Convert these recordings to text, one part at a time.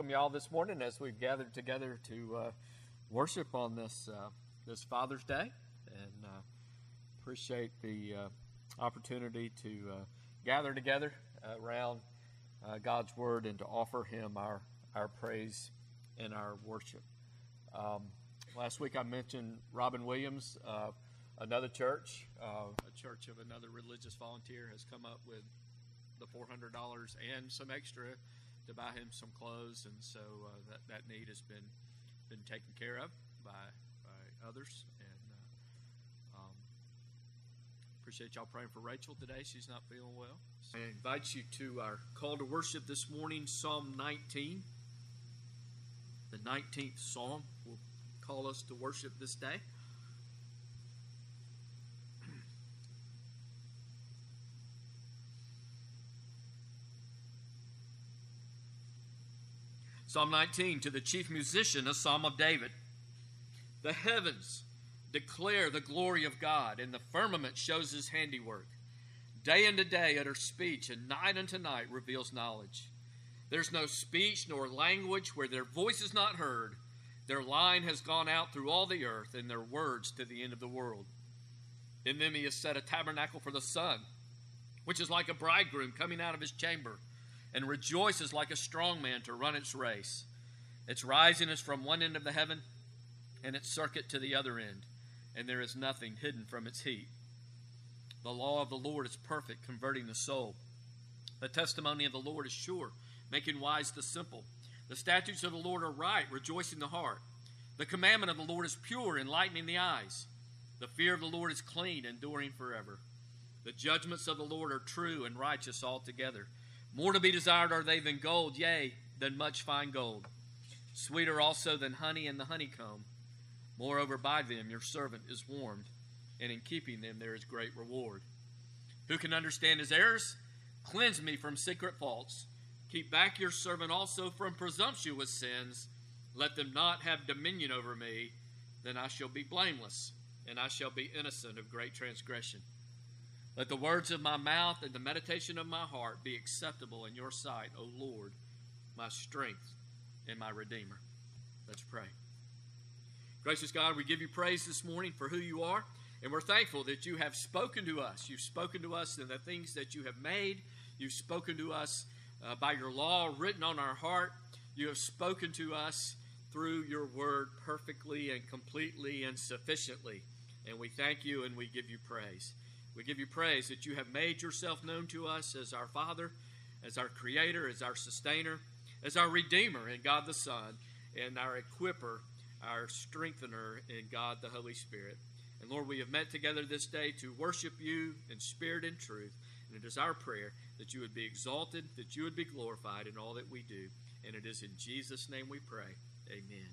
welcome you all this morning as we've gathered together to uh, worship on this uh, this Father's Day, and uh, appreciate the uh, opportunity to uh, gather together around uh, God's Word and to offer Him our our praise and our worship. Um, last week I mentioned Robin Williams. Another church, a church of another religious volunteer, has come up with the $400 and some extra to buy him some clothes, and so uh, that that need has been been taken care of by by others. And uh, um, appreciate y'all praying for Rachel today. She's not feeling well. So I invite you to our call to worship this morning, Psalm 19. The 19th Psalm will call us to worship this day. Psalm 19 to the chief musician, a psalm of David. The heavens declare the glory of God, and the firmament shows his handiwork. Day unto day utter speech, and night unto night reveals knowledge. There's no speech nor language where their voice is not heard. Their line has gone out through all the earth, and their words to the end of the world. In them he has set a tabernacle for the sun, which is like a bridegroom coming out of his chamber and rejoices like a strong man to run its race. Its rising is from one end of the heaven, and its circuit to the other end, and there is nothing hidden from its heat. The law of the Lord is perfect, converting the soul. The testimony of the Lord is sure, making wise the simple. The statutes of the Lord are right, rejoicing the heart. The commandment of the Lord is pure, enlightening the eyes. The fear of the Lord is clean, enduring forever. The judgments of the Lord are true and righteous altogether. More to be desired are they than gold, yea, than much fine gold. Sweeter also than honey and the honeycomb. Moreover, by them your servant is warmed, and in keeping them there is great reward. Who can understand his errors? Cleanse me from secret faults. Keep back your servant also from presumptuous sins. Let them not have dominion over me. Then I shall be blameless, and I shall be innocent of great transgression. Let the words of my mouth and the meditation of my heart be acceptable in your sight, O Lord, my strength and my Redeemer. Let's pray. Gracious God, we give you praise this morning for who you are, and we're thankful that you have spoken to us. You've spoken to us in the things that you have made. You've spoken to us uh, by your law written on our heart. You have spoken to us through your word perfectly and completely and sufficiently. And we thank you and we give you praise. We give you praise that you have made yourself known to us as our Father, as our Creator, as our Sustainer, as our Redeemer in God the Son, and our Equiper, our Strengthener in God the Holy Spirit. And Lord, we have met together this day to worship you in spirit and truth. And it is our prayer that you would be exalted, that you would be glorified in all that we do. And it is in Jesus' name we pray. Amen.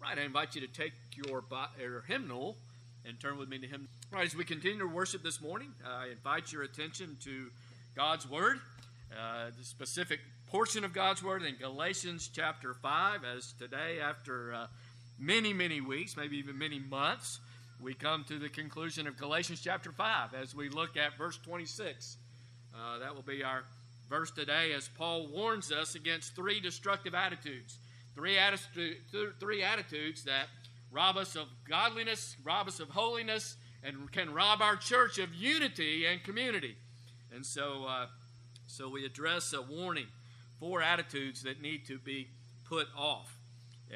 Right, I invite you to take your, your hymnal and turn with me to hymn. All right, as we continue to worship this morning, uh, I invite your attention to God's Word, uh, the specific portion of God's Word in Galatians chapter 5. As today, after uh, many, many weeks, maybe even many months, we come to the conclusion of Galatians chapter 5 as we look at verse 26. Uh, that will be our verse today as Paul warns us against three destructive attitudes. Three, attitude, three attitudes that rob us of godliness, rob us of holiness, and can rob our church of unity and community. And so, uh, so we address a warning, four attitudes that need to be put off.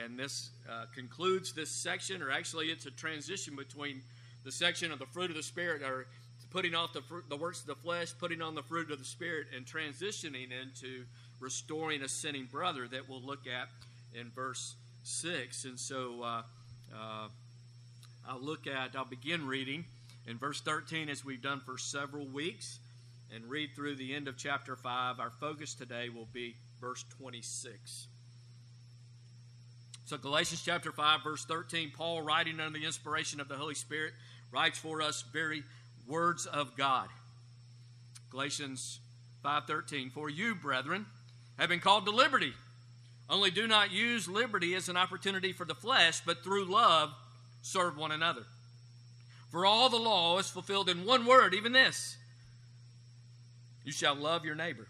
And this uh, concludes this section, or actually, it's a transition between the section of the fruit of the Spirit, or putting off the, the works of the flesh, putting on the fruit of the Spirit, and transitioning into restoring a sinning brother that we'll look at in verse 6. And so, uh, uh, I'll look at, I'll begin reading in verse 13 as we've done for several weeks and read through the end of chapter 5. Our focus today will be verse 26. So, Galatians chapter 5, verse 13, Paul, writing under the inspiration of the Holy Spirit, writes for us very words of God. Galatians 5:13 For you brethren have been called to liberty only do not use liberty as an opportunity for the flesh, but through love serve one another. For all the law is fulfilled in one word, even this You shall love your neighbor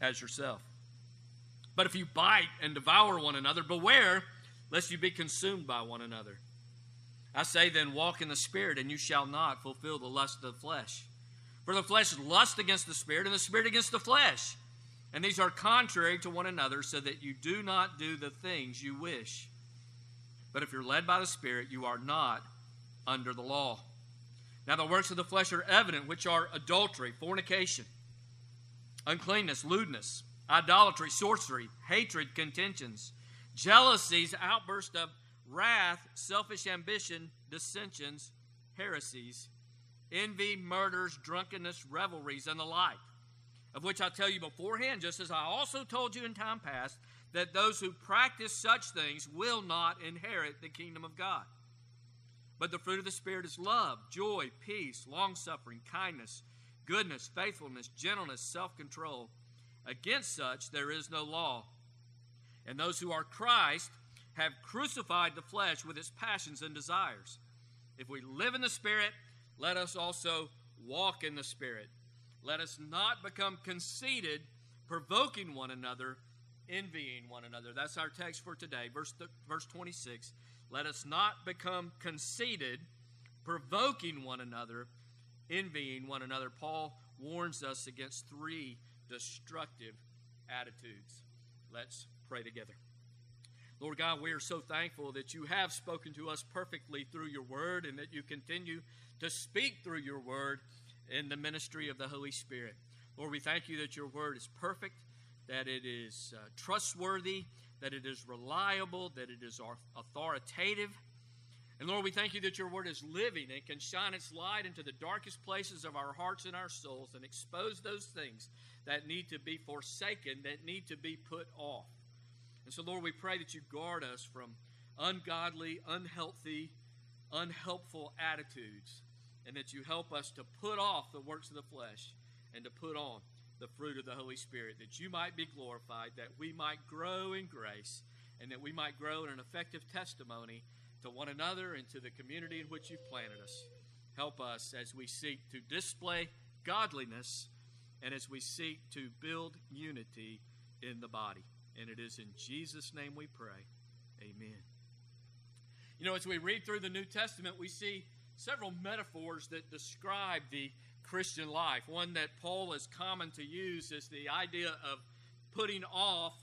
as yourself. But if you bite and devour one another, beware lest you be consumed by one another. I say then, walk in the Spirit, and you shall not fulfill the lust of the flesh. For the flesh lusts against the Spirit, and the Spirit against the flesh. And these are contrary to one another, so that you do not do the things you wish. But if you're led by the Spirit, you are not under the law. Now, the works of the flesh are evident, which are adultery, fornication, uncleanness, lewdness, idolatry, sorcery, hatred, contentions, jealousies, outbursts of wrath, selfish ambition, dissensions, heresies, envy, murders, drunkenness, revelries, and the like, of which I tell you beforehand, just as I also told you in time past, that those who practice such things will not inherit the kingdom of God. But the fruit of the Spirit is love, joy, peace, long suffering, kindness, goodness, faithfulness, gentleness, self control. Against such there is no law. And those who are Christ have crucified the flesh with its passions and desires. If we live in the Spirit, let us also walk in the Spirit. Let us not become conceited, provoking one another, envying one another. That's our text for today, verse, th- verse 26. Let us not become conceited, provoking one another, envying one another. Paul warns us against three destructive attitudes. Let's pray together. Lord God, we are so thankful that you have spoken to us perfectly through your word and that you continue to speak through your word in the ministry of the Holy Spirit. Lord, we thank you that your word is perfect, that it is uh, trustworthy, that it is reliable, that it is authoritative. And Lord, we thank you that your word is living and can shine its light into the darkest places of our hearts and our souls and expose those things that need to be forsaken, that need to be put off. And so, Lord, we pray that you guard us from ungodly, unhealthy, unhelpful attitudes, and that you help us to put off the works of the flesh and to put on the fruit of the Holy Spirit, that you might be glorified, that we might grow in grace, and that we might grow in an effective testimony to one another and to the community in which you've planted us. Help us as we seek to display godliness and as we seek to build unity in the body. And it is in Jesus' name we pray. Amen. You know, as we read through the New Testament, we see several metaphors that describe the Christian life. One that Paul is common to use is the idea of putting off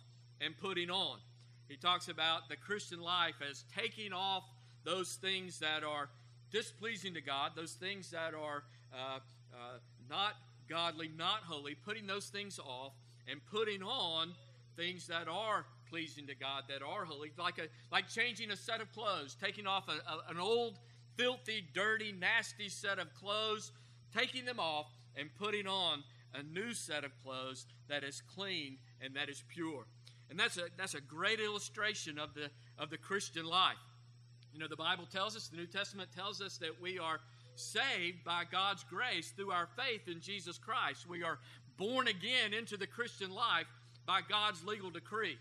and putting on. He talks about the Christian life as taking off those things that are displeasing to God, those things that are uh, uh, not godly, not holy, putting those things off and putting on things that are pleasing to God, that are holy, like a like changing a set of clothes, taking off a, a, an old, filthy, dirty, nasty set of clothes, taking them off and putting on a new set of clothes that is clean and that is pure. And that's a that's a great illustration of the of the Christian life. You know, the Bible tells us, the New Testament tells us that we are saved by God's grace through our faith in Jesus Christ. We are born again into the Christian life by God's legal decree.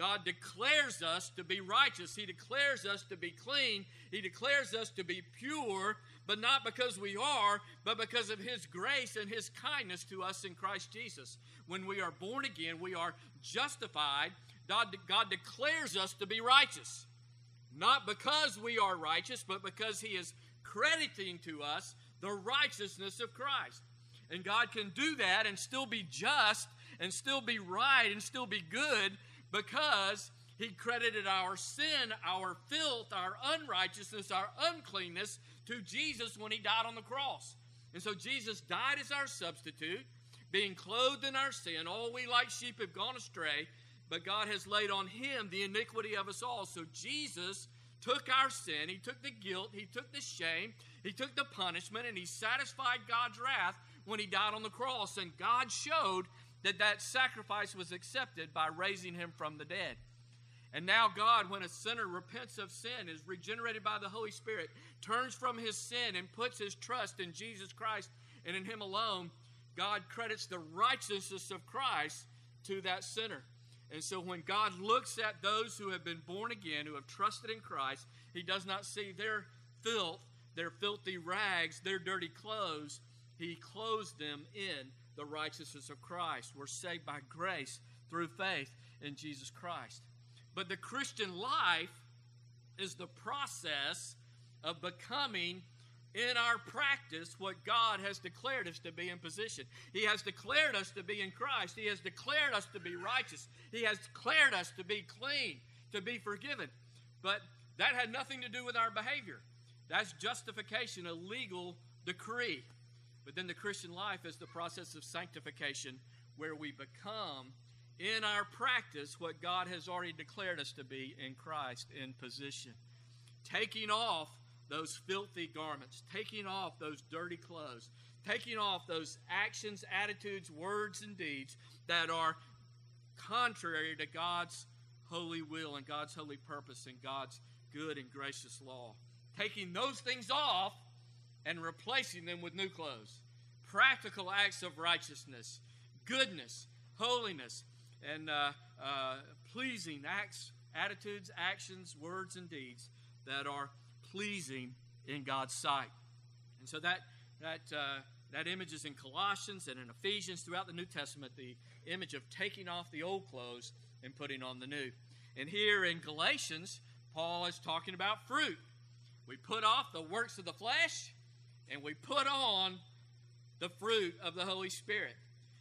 God declares us to be righteous. He declares us to be clean. He declares us to be pure, but not because we are, but because of His grace and His kindness to us in Christ Jesus. When we are born again, we are justified. God, God declares us to be righteous. Not because we are righteous, but because He is crediting to us the righteousness of Christ. And God can do that and still be just and still be right and still be good because he credited our sin, our filth, our unrighteousness, our uncleanness to Jesus when he died on the cross. And so Jesus died as our substitute, being clothed in our sin. All we like sheep have gone astray, but God has laid on him the iniquity of us all. So Jesus took our sin, he took the guilt, he took the shame, he took the punishment, and he satisfied God's wrath when he died on the cross. And God showed that that sacrifice was accepted by raising him from the dead. And now, God, when a sinner repents of sin, is regenerated by the Holy Spirit, turns from his sin and puts his trust in Jesus Christ and in him alone, God credits the righteousness of Christ to that sinner. And so, when God looks at those who have been born again, who have trusted in Christ, he does not see their filth, their filthy rags, their dirty clothes. He clothes them in the righteousness of Christ. We're saved by grace through faith. in Jesus Christ. But the Christian life is the process of becoming in our practice what God has declared us to be in position. He has declared us to be in Christ. He has declared us to be righteous. He has declared us to be clean, to be forgiven. But that had nothing to do with our behavior. That's justification, a legal decree. But then the Christian life is the process of sanctification where we become in our practice what God has already declared us to be in Christ in position. Taking off those filthy garments, taking off those dirty clothes, taking off those actions, attitudes, words, and deeds that are contrary to God's holy will and God's holy purpose and God's good and gracious law. Taking those things off and replacing them with new clothes. Practical acts of righteousness, goodness, holiness, and uh, uh, pleasing acts, attitudes, actions, words, and deeds that are pleasing in God's sight. And so that that uh, that image is in Colossians and in Ephesians throughout the New Testament. The image of taking off the old clothes and putting on the new. And here in Galatians, Paul is talking about fruit. We put off the works of the flesh and we put on the fruit of the Holy Spirit.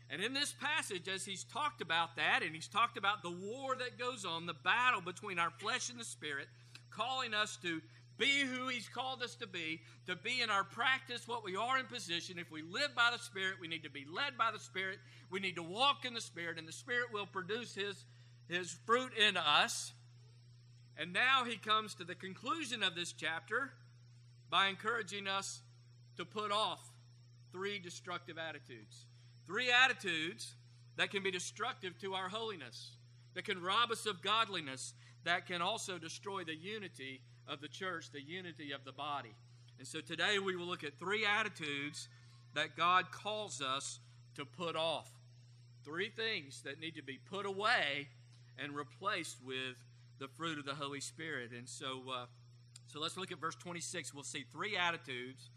And in this passage, as he's talked about that, and he's talked about the war that goes on, the battle between our flesh and the spirit, calling us to be who He's called us to be, to be in our practice what we are in position. If we live by the Spirit, we need to be led by the Spirit. We need to walk in the Spirit, and the Spirit will produce His, his fruit in us. And now He comes to the conclusion of this chapter by encouraging us to put off three destructive attitudes. Three attitudes that can be destructive to our holiness, that can rob us of godliness, that can also destroy the unity of the church, the unity of the body. And so today we will look at three attitudes that God calls us to put off. Three things that need to be put away and replaced with the fruit of the Holy Spirit. And so, uh, so let's look at verse 26. We'll see three attitudes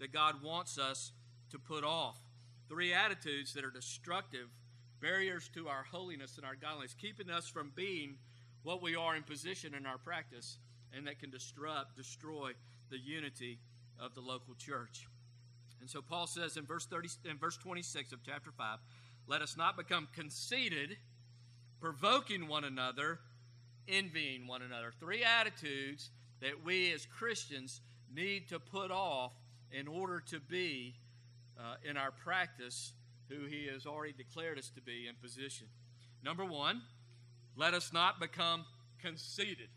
that God wants us to put off. Three attitudes that are destructive, barriers to our holiness and our godliness, keeping us from being what we are in position in our practice and that can disrupt, destroy the unity of the local church. And so Paul says in verse 30 in verse 26 of chapter 5, let us not become conceited, provoking one another, envying one another. Three attitudes that we as Christians need to put off in order to be uh, in our practice who he has already declared us to be in position. Number one, let us not become conceited.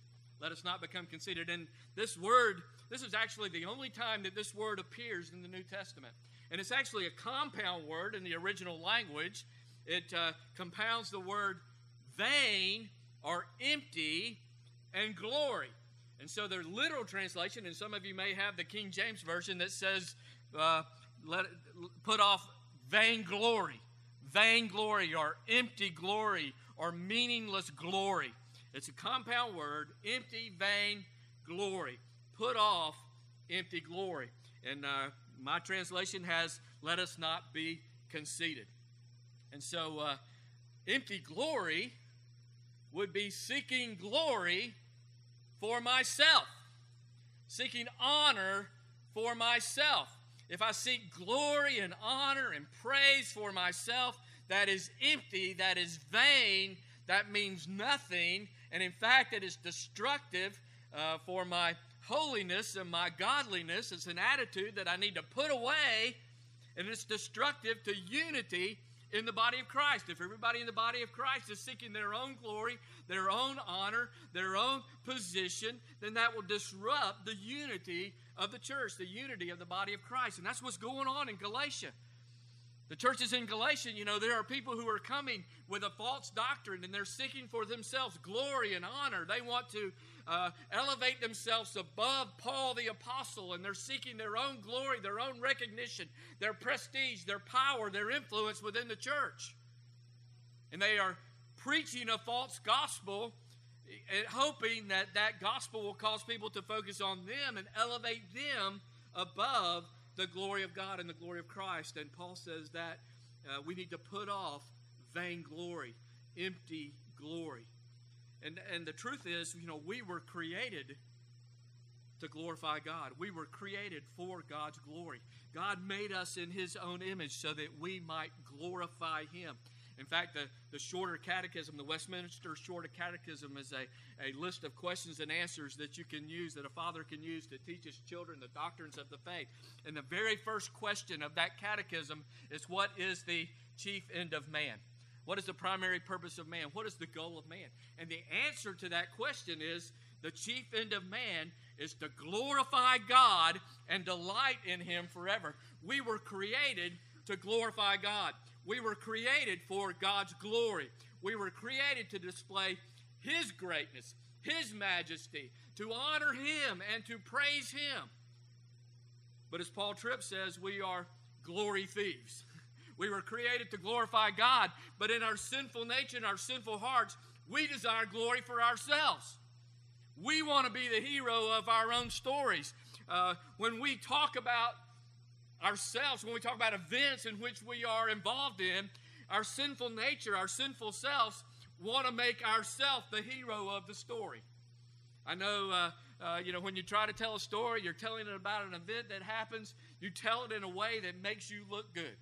Let us not become conceited. And this word, this is actually the only time that this word appears in the New Testament. And it's actually a compound word in the original language. It uh, compounds the word vain or empty and glory. And so their literal translation, and some of you may have the King James Version that says, uh, let, put off vainglory, vainglory or empty glory or meaningless glory. It's a compound word empty, vain, glory. Put off empty glory. And uh, my translation has, let us not be conceited. And so, uh, empty glory would be seeking glory for myself, seeking honor for myself. If I seek glory and honor and praise for myself, that is empty, that is vain, that means nothing, and in fact, it is destructive uh, for my holiness and my godliness. It's an attitude that I need to put away, and it's destructive to unity in the body of Christ. If everybody in the body of Christ is seeking their own glory, their own honor, their own position, then that will disrupt the unity of the church, the unity of the body of Christ. And that's what's going on in Galatia. The churches in Galatia, you know, there are people who are coming with a false doctrine and they're seeking for themselves glory and honor. They want to uh, elevate themselves above Paul the apostle and they're seeking their own glory, their own recognition, their prestige, their power, their influence within the church. And they are preaching a false gospel and hoping that that gospel will cause people to focus on them and elevate them above the glory of God and the glory of Christ. And Paul says that uh, we need to put off vainglory, empty glory. And, and the truth is, you know, we were created to glorify God. We were created for God's glory. God made us in His own image so that we might glorify Him. In fact, the, the shorter catechism, the Westminster Shorter Catechism, is a, a list of questions and answers that you can use, that a father can use to teach his children the doctrines of the faith. And the very first question of that catechism is what is the chief end of man? What is the primary purpose of man? What is the goal of man? And the answer to that question is the chief end of man is to glorify God and delight in Him forever. We were created to glorify God. We were created for God's glory. We were created to display His greatness, His majesty, to honor Him and to praise Him. But as Paul Tripp says, we are glory thieves. We were created to glorify God, but in our sinful nature and our sinful hearts, we desire glory for ourselves. We want to be the hero of our own stories. Uh, when we talk about ourselves, when we talk about events in which we are involved in, our sinful nature, our sinful selves want to make ourselves the hero of the story. I know, uh, uh, you know, when you try to tell a story, you're telling it about an event that happens, you tell it in a way that makes you look good,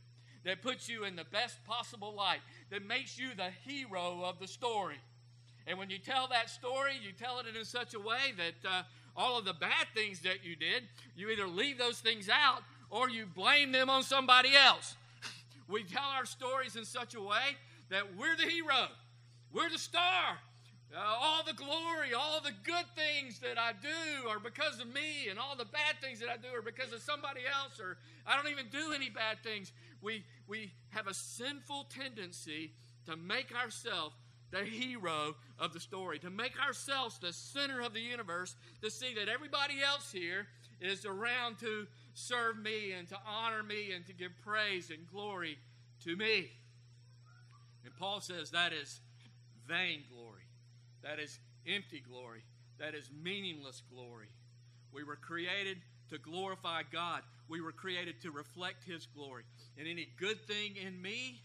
that puts you in the best possible light, that makes you the hero of the story. And when you tell that story, you tell it in such a way that uh, all of the bad things that you did, you either leave those things out or you blame them on somebody else. we tell our stories in such a way that we're the hero, we're the star. Uh, all the glory, all the good things that I do are because of me, and all the bad things that I do are because of somebody else, or I don't even do any bad things. We, we have a sinful tendency to make ourselves the hero of the story, to make ourselves the center of the universe, to see that everybody else here is around to serve me and to honor me and to give praise and glory to me. And Paul says that is vain glory, that is empty glory, that is meaningless glory. We were created to glorify God, we were created to reflect His glory. And any good thing in me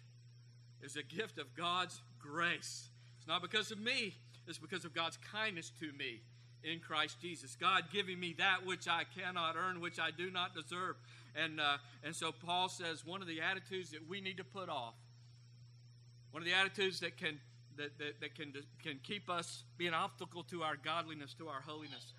is a gift of God's grace. It's not because of me, it's because of God's kindness to me in Christ Jesus. God giving me that which I cannot earn, which I do not deserve. And, uh, and so Paul says one of the attitudes that we need to put off, one of the attitudes that can, that, that, that can, can keep us be an obstacle to our godliness, to our holiness,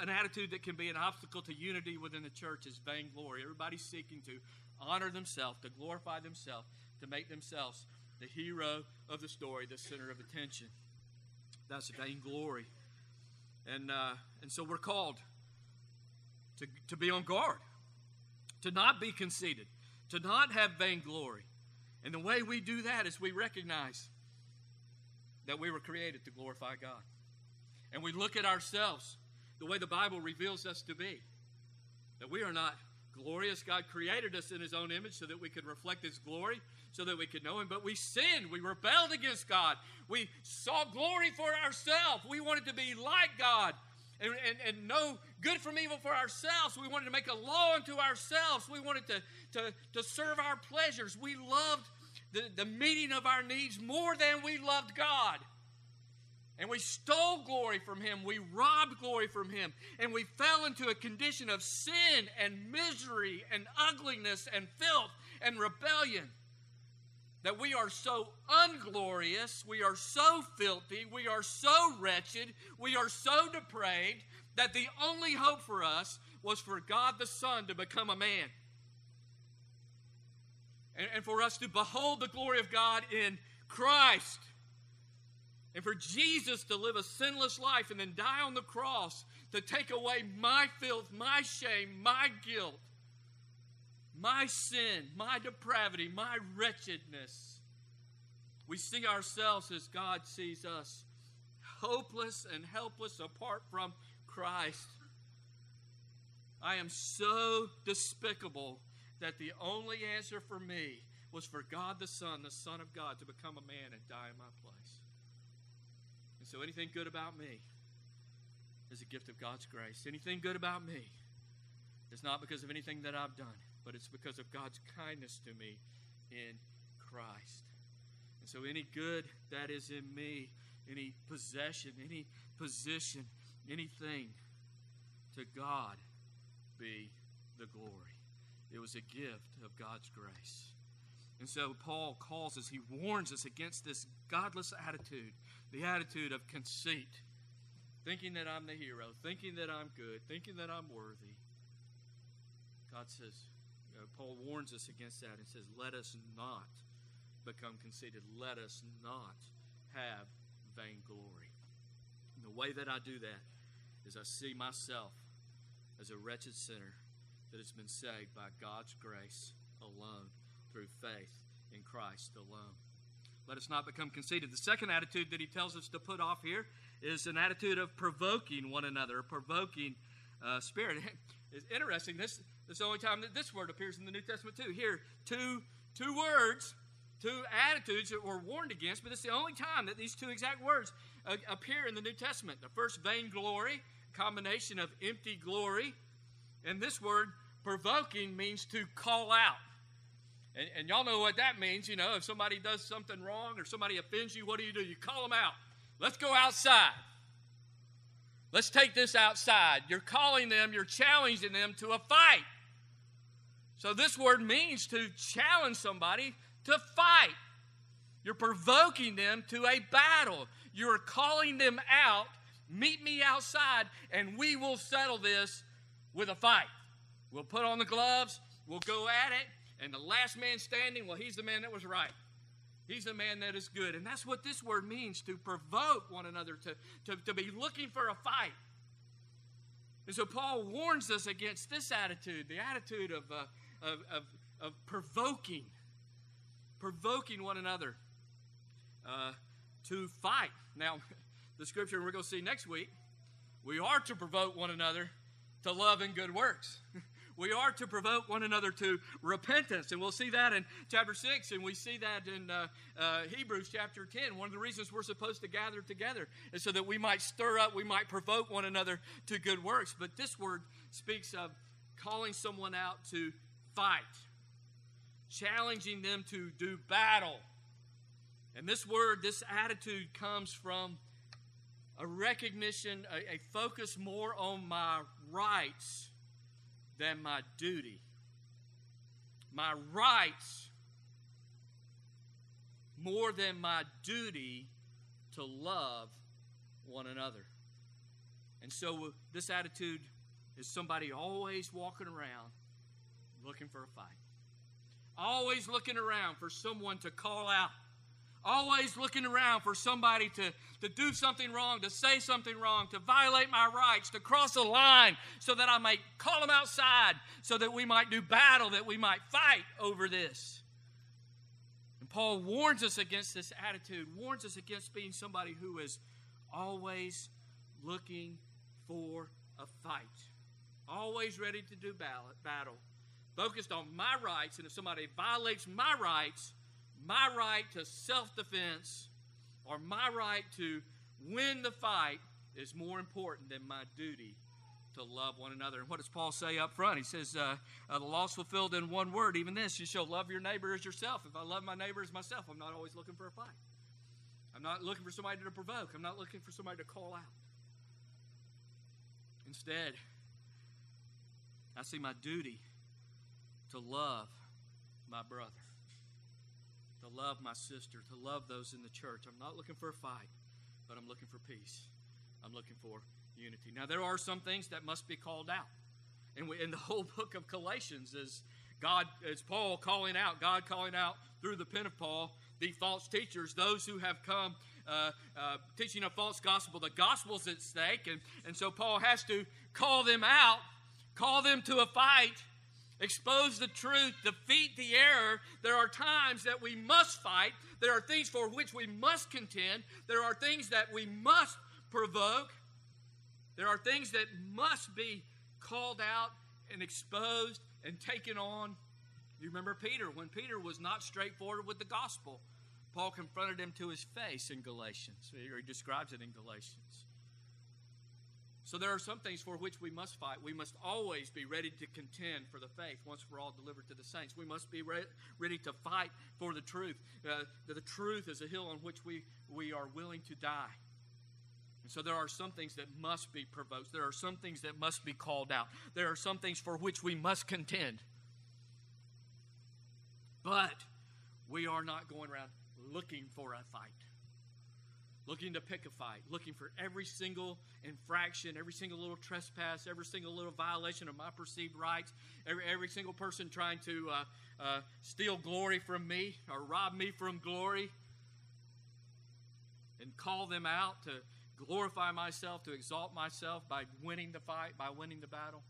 an attitude that can be an obstacle to unity within the church is vainglory. Everybody's seeking to honor themselves, to glorify themselves, to make themselves the hero of the story, the center of attention. That's vainglory. And, uh, and so we're called to, to be on guard, to not be conceited, to not have vainglory. And the way we do that is we recognize that we were created to glorify God. And we look at ourselves the way the Bible reveals us to be. That we are not glorious. God created us in His own image so that we could reflect His glory, so that we could know Him. But we sinned. We rebelled against God. We saw glory for ourselves. We wanted to be like God and, and, and know good from evil for ourselves. We wanted to make a law unto ourselves. We wanted to, to, to serve our pleasures. We loved the, the meeting of our needs more than we loved God. And we stole glory from him. We robbed glory from him. And we fell into a condition of sin and misery and ugliness and filth and rebellion. That we are so unglorious, we are so filthy, we are so wretched, we are so depraved that the only hope for us was for God the Son to become a man. And, and for us to behold the glory of God in Christ and for Jesus to live a sinless life and then die on the cross to take away my filth, my shame, my guilt, my sin, my depravity, my wretchedness. We see ourselves as God sees us, hopeless and helpless apart from Christ. I am so despicable that the only answer for me was for God the Son, the Son of God, to become a man and die in my place. And so anything good about me is a gift of God's grace. Anything good about me is not because of anything that I've done, but it's because of God's kindness to me in Christ. And so any good that is in me any possession, any position, anything. To God be the glory. It was a gift of God's grace. And so Paul calls us, he warns us against this godless attitude, the attitude of conceit, thinking that I'm the hero, thinking that I'm good, thinking that I'm worthy. God says, you know, Paul warns us against that and says, let us not become conceited. Let us not have vainglory. And the way that I do that is I see myself as a wretched sinner that has been saved by God's grace alone through faith in Christ alone. Let us not become conceited. The second attitude that he tells us to put off here is an attitude of provoking one another, provoking uh, spirit. It's interesting. This, this is the only time that this word appears in the New Testament, too. Here, two, two words, two attitudes that were warned against, but it's the only time that these two exact words uh, appear in the New Testament. The first, vainglory, combination of empty glory, and this word, provoking, means to call out. And, and, y'all know what that means. You know, if somebody does something wrong or somebody offends you, what do you do? You call them out. Let's go outside. Let's take this outside. You're calling them, you're challenging them to a fight. So, this word means to challenge somebody to fight. You're provoking them to a battle. You're calling them out. Meet me outside, and we will settle this with a fight. We'll put on the gloves, we'll go at it, and the last man standing, well, he's the man that was right. He's the man that is good. And that's what this word means to provoke one another, to, to, to be looking for a fight. And so Paul warns us against this attitude, the attitude of, uh, of, of, of, provoking, provoking one another uh, to fight. Now, the scripture we're going to see next week, we are to provoke one another to love and good works. We are to provoke one another to repentance. And we'll see that in chapter 6, and we see that in uh, uh, Hebrews chapter 10. One of the reasons we're supposed to gather together is so that we might stir up, we might provoke one another to good works. But this word speaks of calling someone out to fight, challenging them to do battle. And this word, this attitude comes from a recognition, a, a focus more on my rights than my duty. My rights more than my duty to love one another. And so, uh, this attitude is somebody always walking around looking for a fight, always looking around for someone to call out always looking around for somebody to, to do something wrong, to say something wrong, to violate my rights, to cross a line so that I might call them outside, so that we might do battle, that we might fight over this. And Paul warns us against this attitude, warns us against being somebody who is always looking for a fight, always ready to do battle, focused on my rights, and if somebody violates my rights, my right to self defense or my right to win the fight is more important than my duty to love one another. And what does Paul say up front? He says, uh, uh, The fulfilled in one word, even this you shall love your neighbor as yourself. If I love my neighbor as myself, I'm not always looking for a fight. I'm not looking for somebody to provoke, I'm not looking for somebody to call out. Instead, I see my duty to love my brother to love my sister, to love those in the church. I'm not looking for a fight, but I'm looking for peace. I'm looking for unity. Now, there are some things that must be called out. And in the whole book of Galatians is God, is Paul calling out, God calling out through the pen of Paul, the false teachers, those who have come uh, uh, teaching a false gospel. The gospel's at stake. And, and so Paul has to call them out, call them to a fight, expose the truth, defeat the error. There are times that we must fight. There are things for which we must contend. There are things that we must provoke. There are things that must be called out and exposed and taken on. You remember Peter, when Peter was not straightforward with the gospel, Paul confronted him to his face in Galatians. He describes it in Galatians. So there are some things for which we must fight. We must always be ready to contend for the faith once we're all delivered to the saints. We must be re- ready to fight for the truth. Uh, the truth is a hill on which we, we are willing to die. And so there are some things that must be provoked. There are some things that must be called out. There are some things for which we must contend. But we are not going around looking for a fight looking to pick a fight, looking for every single infraction, every single little trespass, every single little violation of my perceived rights, every, every single person trying to uh, uh, steal glory from me or rob me from glory, and call them out to glorify myself, to exalt myself by winning the fight, by winning the battle.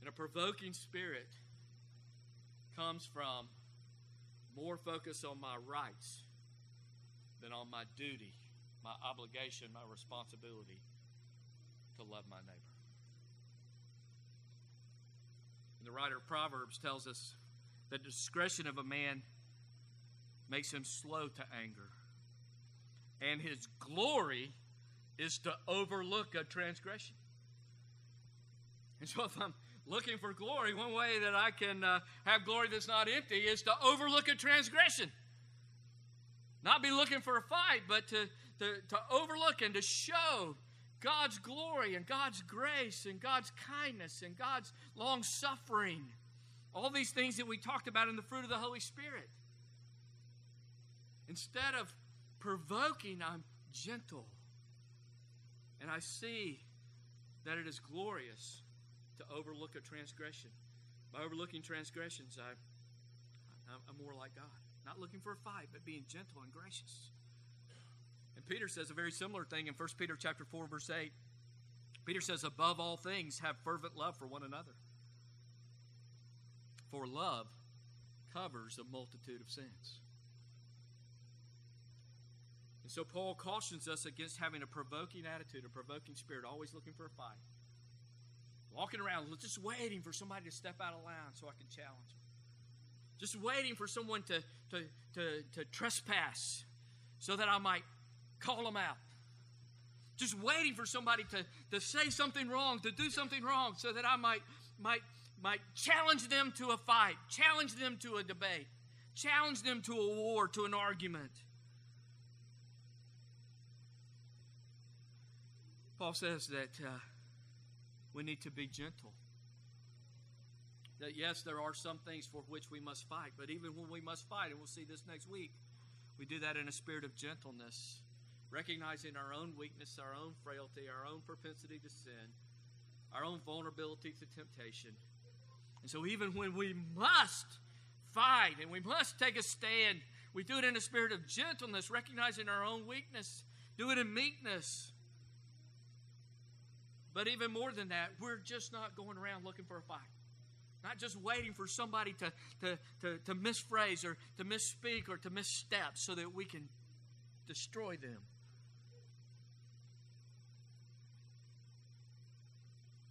And a provoking spirit comes from more focus on my rights than on my duty, my obligation, my responsibility to love my neighbor. And the writer of Proverbs tells us that the discretion of a man makes him slow to anger, and his glory is to overlook a transgression. And so, if I'm looking for glory, one way that I can uh, have glory that's not empty is to overlook a transgression. Not be looking for a fight, but to, to, to overlook and to show God's glory and God's grace and God's kindness and God's long suffering. All these things that we talked about in the fruit of the Holy Spirit. Instead of provoking, I'm gentle. And I see that it is glorious to overlook a transgression. By overlooking transgressions, I, I'm more like God. Not looking for a fight, but being gentle and gracious. And Peter says a very similar thing in 1 Peter chapter 4, verse 8. Peter says, above all things, have fervent love for one another. For love covers a multitude of sins. And so Paul cautions us against having a provoking attitude, a provoking spirit, always looking for a fight. Walking around just waiting for somebody to step out of line so I can challenge them just waiting for someone to, to, to, to trespass so that I might call them out. Just waiting for somebody to, to say something wrong, to do something wrong, so that I might, might, might challenge them to a fight, challenge them to a debate, challenge them to a war, to an argument. Paul says that uh, we need to be gentle that yes, there are some things for which we must fight, but even when we must fight, and we'll see this next week, we do that in a spirit of gentleness, recognizing our own weakness, our own frailty, our own propensity to sin, our own vulnerability to temptation. And so, even when we must fight and we must take a stand, we do it in a spirit of gentleness, recognizing our own weakness, do it in meekness. But even more than that, we're just not going around looking for a fight. Not just waiting for somebody to, to, to, to misphrase or to misspeak or to misstep so that we can destroy them.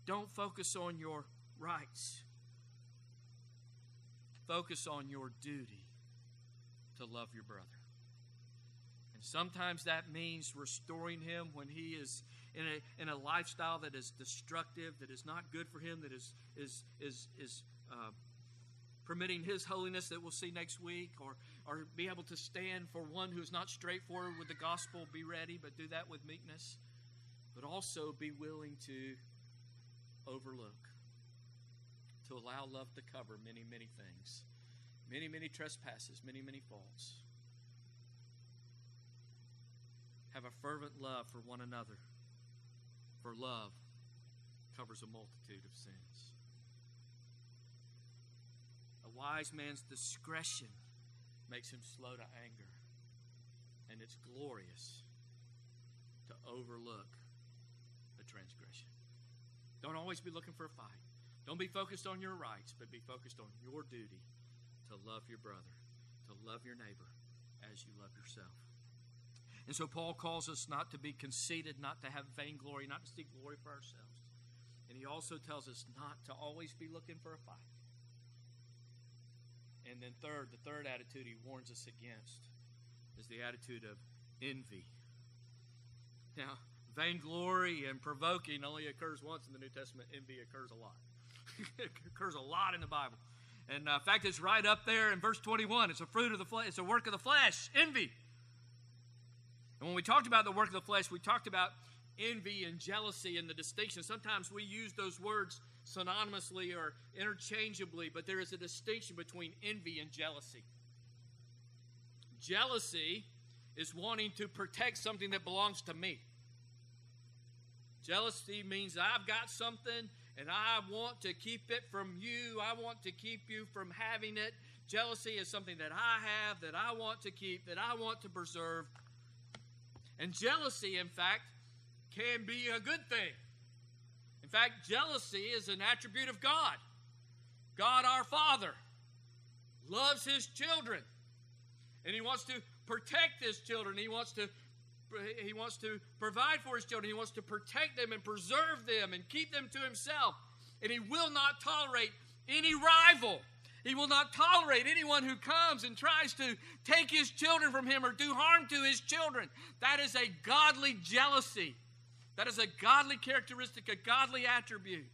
Don't focus on your rights. Focus on your duty to love your brother. And sometimes that means restoring him when he is in a, in a lifestyle that is destructive, that is not good for him, that is, is, is, is uh, permitting his holiness that we'll see next week, or, or be able to stand for one who's not straightforward with the gospel, be ready, but do that with meekness, but also be willing to overlook, to allow love to cover many, many things, many, many trespasses, many, many faults. Have a fervent love for one another for love covers a multitude of sins. A wise man's discretion makes him slow to anger, and it's glorious to overlook a transgression. Don't always be looking for a fight. Don't be focused on your rights, but be focused on your duty to love your brother, to love your neighbor as you love yourself. And so Paul calls us not to be conceited, not to have vainglory, not to seek glory for ourselves. And he also tells us not to always be looking for a fight. And then, third, the third attitude he warns us against is the attitude of envy. Now, Vainglory and provoking only occurs once in the New Testament. Envy occurs a lot. it occurs a lot in the Bible. And uh, in fact, it's right up there in verse 21. It's a fruit of the flesh. It's a work of the flesh. Envy. And when we talked about the work of the flesh, we talked about envy and jealousy and the distinction. Sometimes we use those words synonymously or interchangeably, but there is a distinction between envy and jealousy. Jealousy is wanting to protect something that belongs to me. Jealousy means I've got something and I want to keep it from you. I want to keep you from having it. Jealousy is something that I have, that I want to keep, that I want to preserve. And jealousy, in fact, can be a good thing. In fact, jealousy is an attribute of God. God, our Father, loves His children, and He wants to protect His children. He wants to he wants to provide for his children. He wants to protect them and preserve them and keep them to himself. And he will not tolerate any rival. He will not tolerate anyone who comes and tries to take his children from him or do harm to his children. That is a godly jealousy. That is a godly characteristic, a godly attribute.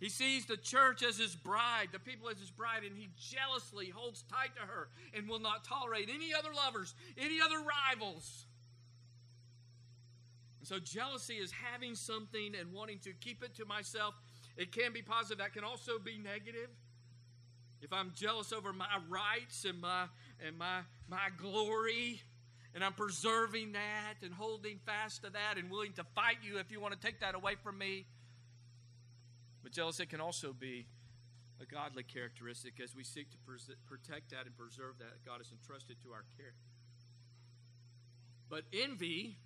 He sees the church as his bride, the people as his bride, and he jealously holds tight to her and will not tolerate any other lovers, any other rivals. And so jealousy is having something and wanting to keep it to myself. It can be positive, that can also be negative. If I'm jealous over my rights and my and my my glory, and I'm preserving that and holding fast to that and willing to fight you if you want to take that away from me. But jealousy can also be a godly characteristic as we seek to protect that and preserve that God has entrusted to our care. But envy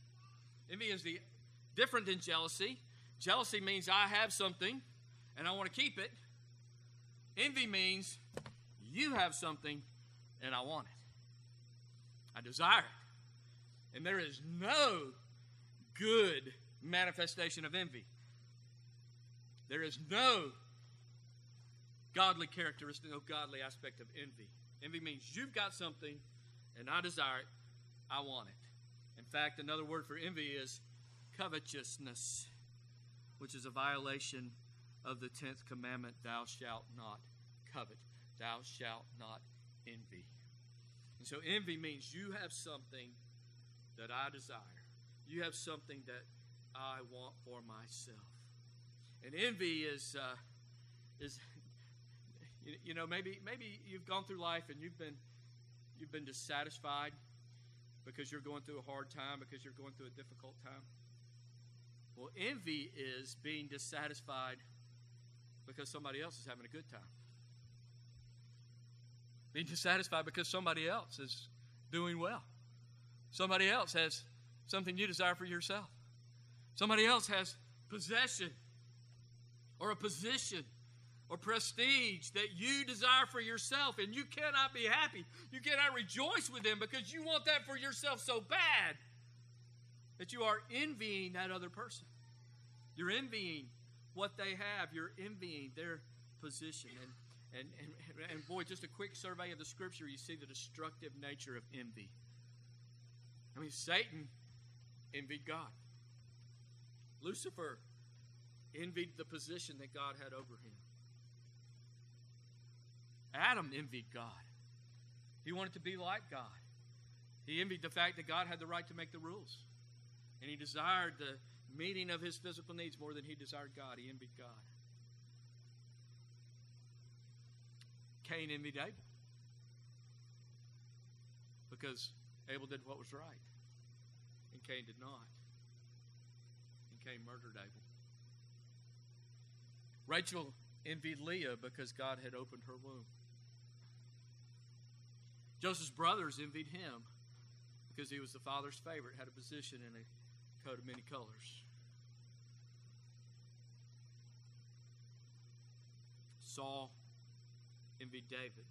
Envy is the different than jealousy. Jealousy means I have something and I want to keep it. Envy means you have something and I want it. I desire it. And there is no good manifestation of envy. There is no godly characteristic, no godly aspect of envy. Envy means you've got something and I desire it, I want it. In fact, another word for envy is covetousness, which is a violation of the 10th commandment thou shalt not covet, thou shalt not envy. And so, envy means you have something that I desire, you have something that I want for myself. And envy is, uh, is you, you know, maybe, maybe you've gone through life and you've been, you've been dissatisfied because you're going through a hard time, because you're going through a difficult time? Well, envy is being dissatisfied because somebody else is having a good time. Being dissatisfied because somebody else is doing well. Somebody else has something you desire for yourself. Somebody else has possession or a position or prestige that you desire for yourself, and you cannot be happy. You cannot rejoice with them because you want that for yourself so bad that you are envying that other person. You're envying what they have, you're envying their position. And, and, and, and boy, just a quick survey of the scripture, you see the destructive nature of envy. I mean, Satan envied God. Lucifer envied the position that God had over him. Adam envied God. He wanted to be like God. He envied the fact that God had the right to make the rules. And he desired the meeting of his physical needs more than he desired God. He envied God. Cain envied Abel because Abel did what was right, and Cain did not. And Cain murdered Abel. Rachel envied Leah because God had opened her womb. Joseph's brothers envied him because he was the father's favorite, had a position in a coat of many colors. Saul envied David.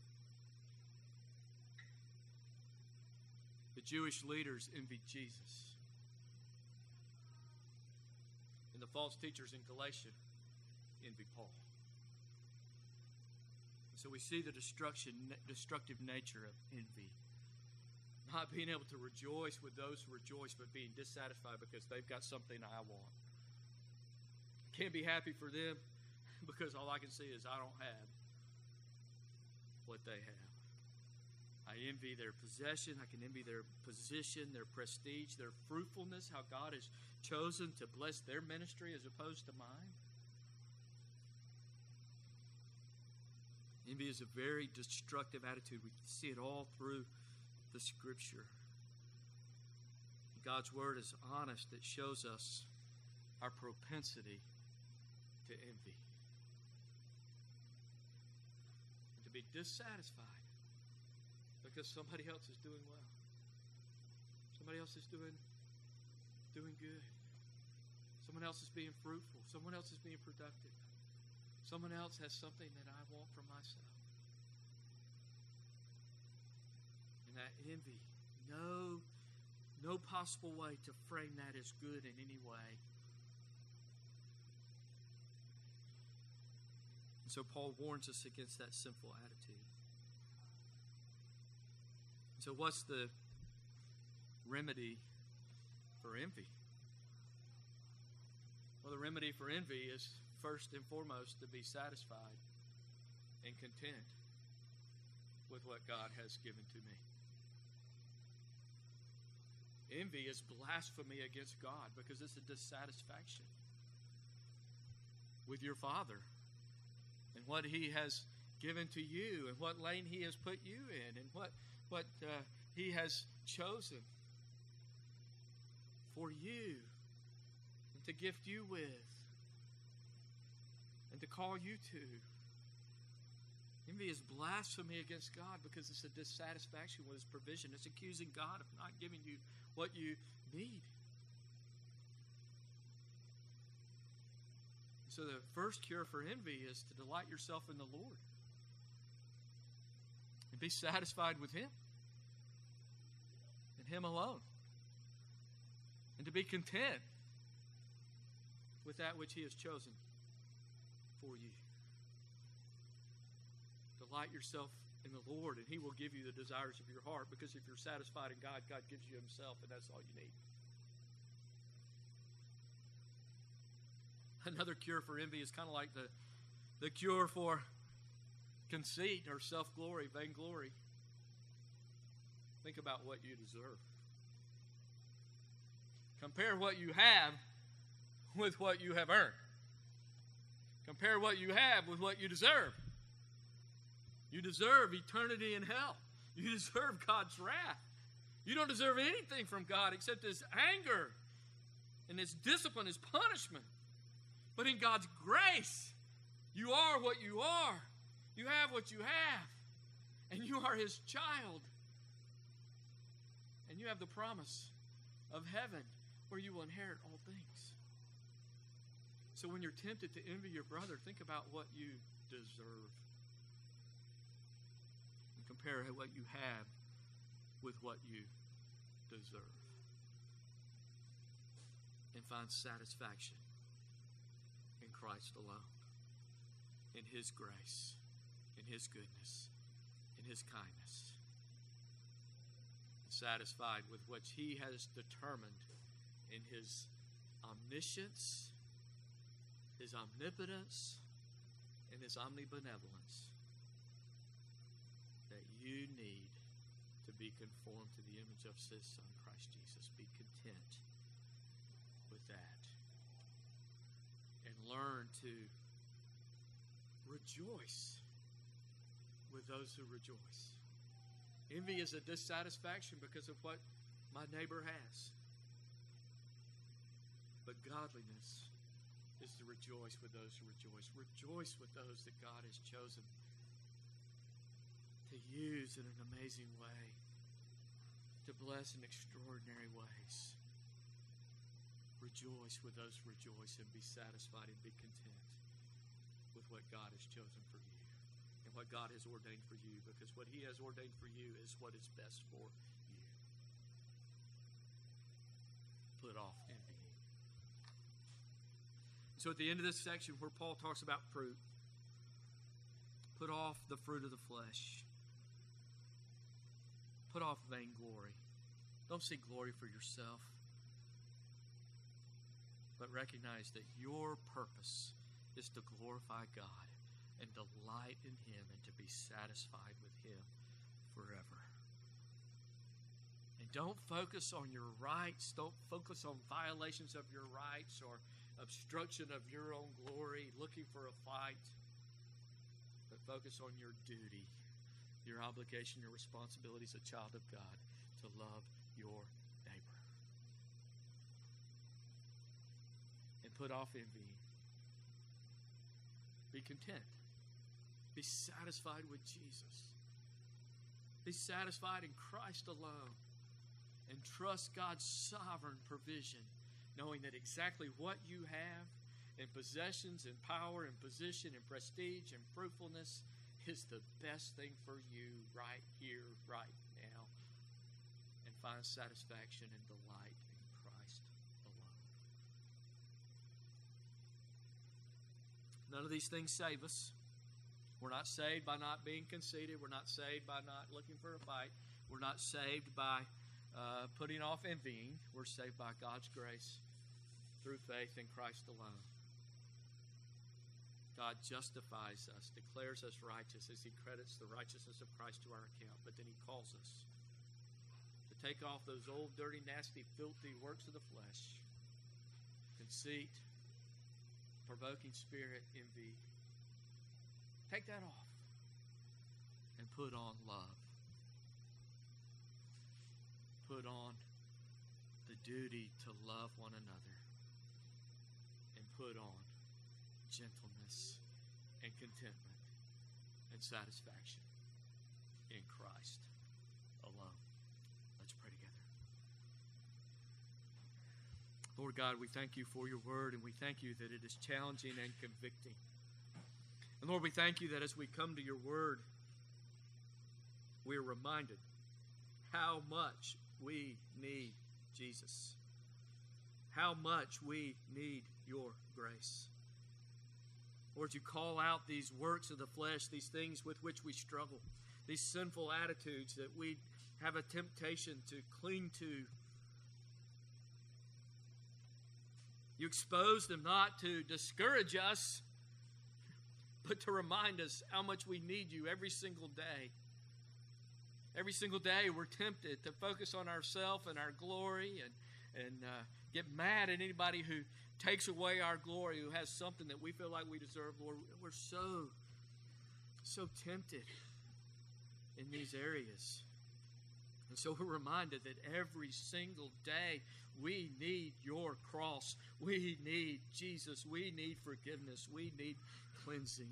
The Jewish leaders envied Jesus. And the false teachers in Galatia envied Paul. So we see the destruction, destructive nature of envy. Not being able to rejoice with those who rejoice, but being dissatisfied because they've got something I want. Can't be happy for them because all I can see is I don't have what they have. I envy their possession. I can envy their position, their prestige, their fruitfulness, how God has chosen to bless their ministry as opposed to mine. Envy is a very destructive attitude. We see it all through the scripture. God's word is honest, it shows us our propensity to envy to be dissatisfied because somebody else is doing well. Somebody else is doing doing good. Someone else is being fruitful. Someone else is being productive. Someone else has something that I want for myself. And that envy, no, no possible way to frame that as good in any way. And so Paul warns us against that sinful attitude. So, what's the remedy for envy? Well, the remedy for envy is first and foremost to be satisfied and content with what God has given to me. Envy is blasphemy against God because it's a dissatisfaction with your Father and what He has given to you and what lane He has put you in and what, what uh, He has chosen for you and to gift you with and to call you to. Envy is blasphemy against God because it's a dissatisfaction with His provision. It's accusing God of not giving you what you need. So, the first cure for envy is to delight yourself in the Lord and be satisfied with Him and Him alone, and to be content with that which He has chosen for you. Delight yourself in the Lord, and He will give you the desires of your heart. Because if you're satisfied in God, God gives you Himself, and that's all you need. Another cure for envy is kind of like the, the cure for conceit or self glory, vainglory. Think about what you deserve. Compare what you have with what you have earned. Compare what you have with what you deserve. You deserve eternity in hell. You deserve God's wrath. You don't deserve anything from God except His anger and His discipline, His punishment. But in God's grace, you are what you are. You have what you have. And you are His child. And you have the promise of heaven where you will inherit all things. So when you're tempted to envy your brother, think about what you deserve. Compare what you have with what you deserve. And find satisfaction in Christ alone, in His grace, in His goodness, in His kindness. Satisfied with what He has determined in His omniscience his omnipotence, and his omnibenevolence you need to be conformed to the image of his son, Christ Jesus. Be content with that. And learn to rejoice with those who rejoice. Envy is a dissatisfaction because of what my neighbor has. But godliness is to rejoice with those who rejoice. Rejoice with those that God has chosen to use in an amazing way, to bless in extraordinary ways. Rejoice with those who rejoice and be satisfied and be content with what God has chosen for you and what God has ordained for you because what He has ordained for you is what is best for you. Put off envy. So at the end of this section where Paul talks about fruit, put off the fruit of the flesh. Put off vainglory. Don't seek glory for yourself, but recognize that your purpose is to glorify God and delight in Him and to be satisfied with Him forever. And don't focus on your rights. Don't focus on violations of your rights or obstruction of your own glory, looking for a fight. But focus on your duty, your obligation, your responsibility as a child of God to love your neighbor. And put off envy. Be content. Be satisfied with Jesus. Be satisfied in Christ alone. And trust God's sovereign provision, knowing that exactly what you have in possessions and power and position and prestige and fruitfulness is the best thing for you right here, right now. And find satisfaction and delight in Christ alone. None of these things save us. We're not saved by not being conceited. We're not saved by not looking for a fight. We're not saved by uh, putting off envying. We're saved by God's grace through faith in Christ alone. God justifies us, declares us righteous as He credits the righteousness of Christ to our account. But then He calls us to take off those old, dirty, nasty, filthy works of the flesh conceit, provoking spirit, envy, Take that off and put on love. Put on the duty to love one another and put on gentleness and contentment and satisfaction in Christ alone. Let's pray together. Lord God, we thank you for your word and we thank you that it is challenging and convicting. And Lord, we thank you that as we come to your word, we are reminded how much we need Jesus, how much we need your grace. Lord, you call out these works of the flesh, these things with which we struggle, these sinful attitudes that we have a temptation to cling to. You expose them not to discourage us, but to remind us how much we need you every single day. Every single day, we're tempted to focus on ourselves and our glory and, and uh, get mad at anybody who takes away our glory, who has something that we feel like we deserve, Lord. We're so, so tempted in these areas. And so we're reminded that every single day we need your cross. We need Jesus. We need forgiveness. We need cleansing.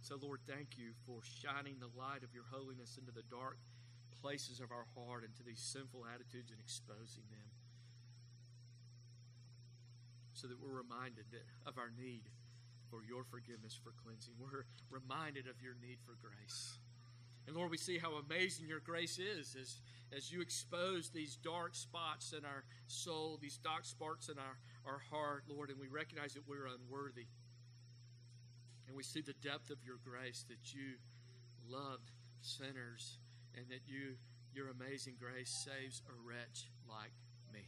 So, Lord, thank you for shining the light of your holiness into the dark places of our heart, into these sinful attitudes, and exposing them. So that we're reminded that, of our need for your forgiveness, for cleansing. We're reminded of your need for grace. And Lord, we see how amazing your grace is as, as you expose these dark spots in our soul, these dark spots in our, our heart, Lord, and we recognize that we're unworthy. And we see the depth of your grace that you loved sinners and that you your amazing grace saves a wretch like me.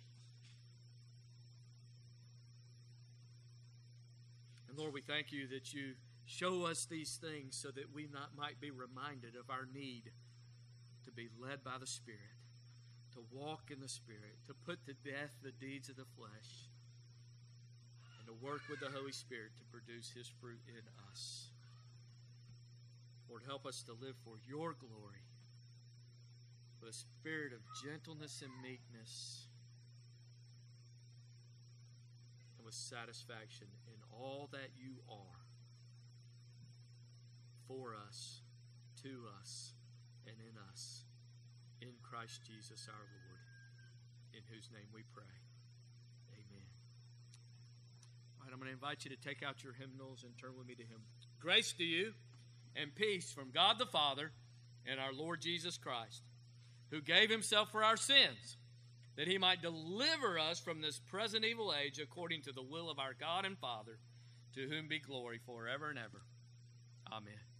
And Lord, we thank you that you Show us these things so that we not, might be reminded of our need to be led by the Spirit, to walk in the Spirit, to put to death the deeds of the flesh, and to work with the Holy Spirit to produce His fruit in us. Lord, help us to live for your glory with a spirit of gentleness and meekness and with satisfaction in all that you are for us, to us, and in us. In Christ Jesus our Lord, in whose name we pray. Amen. All right, I'm going to invite you to take out your hymnals and turn with me to hymn. Grace to you and peace from God the Father and our Lord Jesus Christ, who gave Himself for our sins, that He might deliver us from this present evil age according to the will of our God and Father, to whom be glory forever and ever. Amen.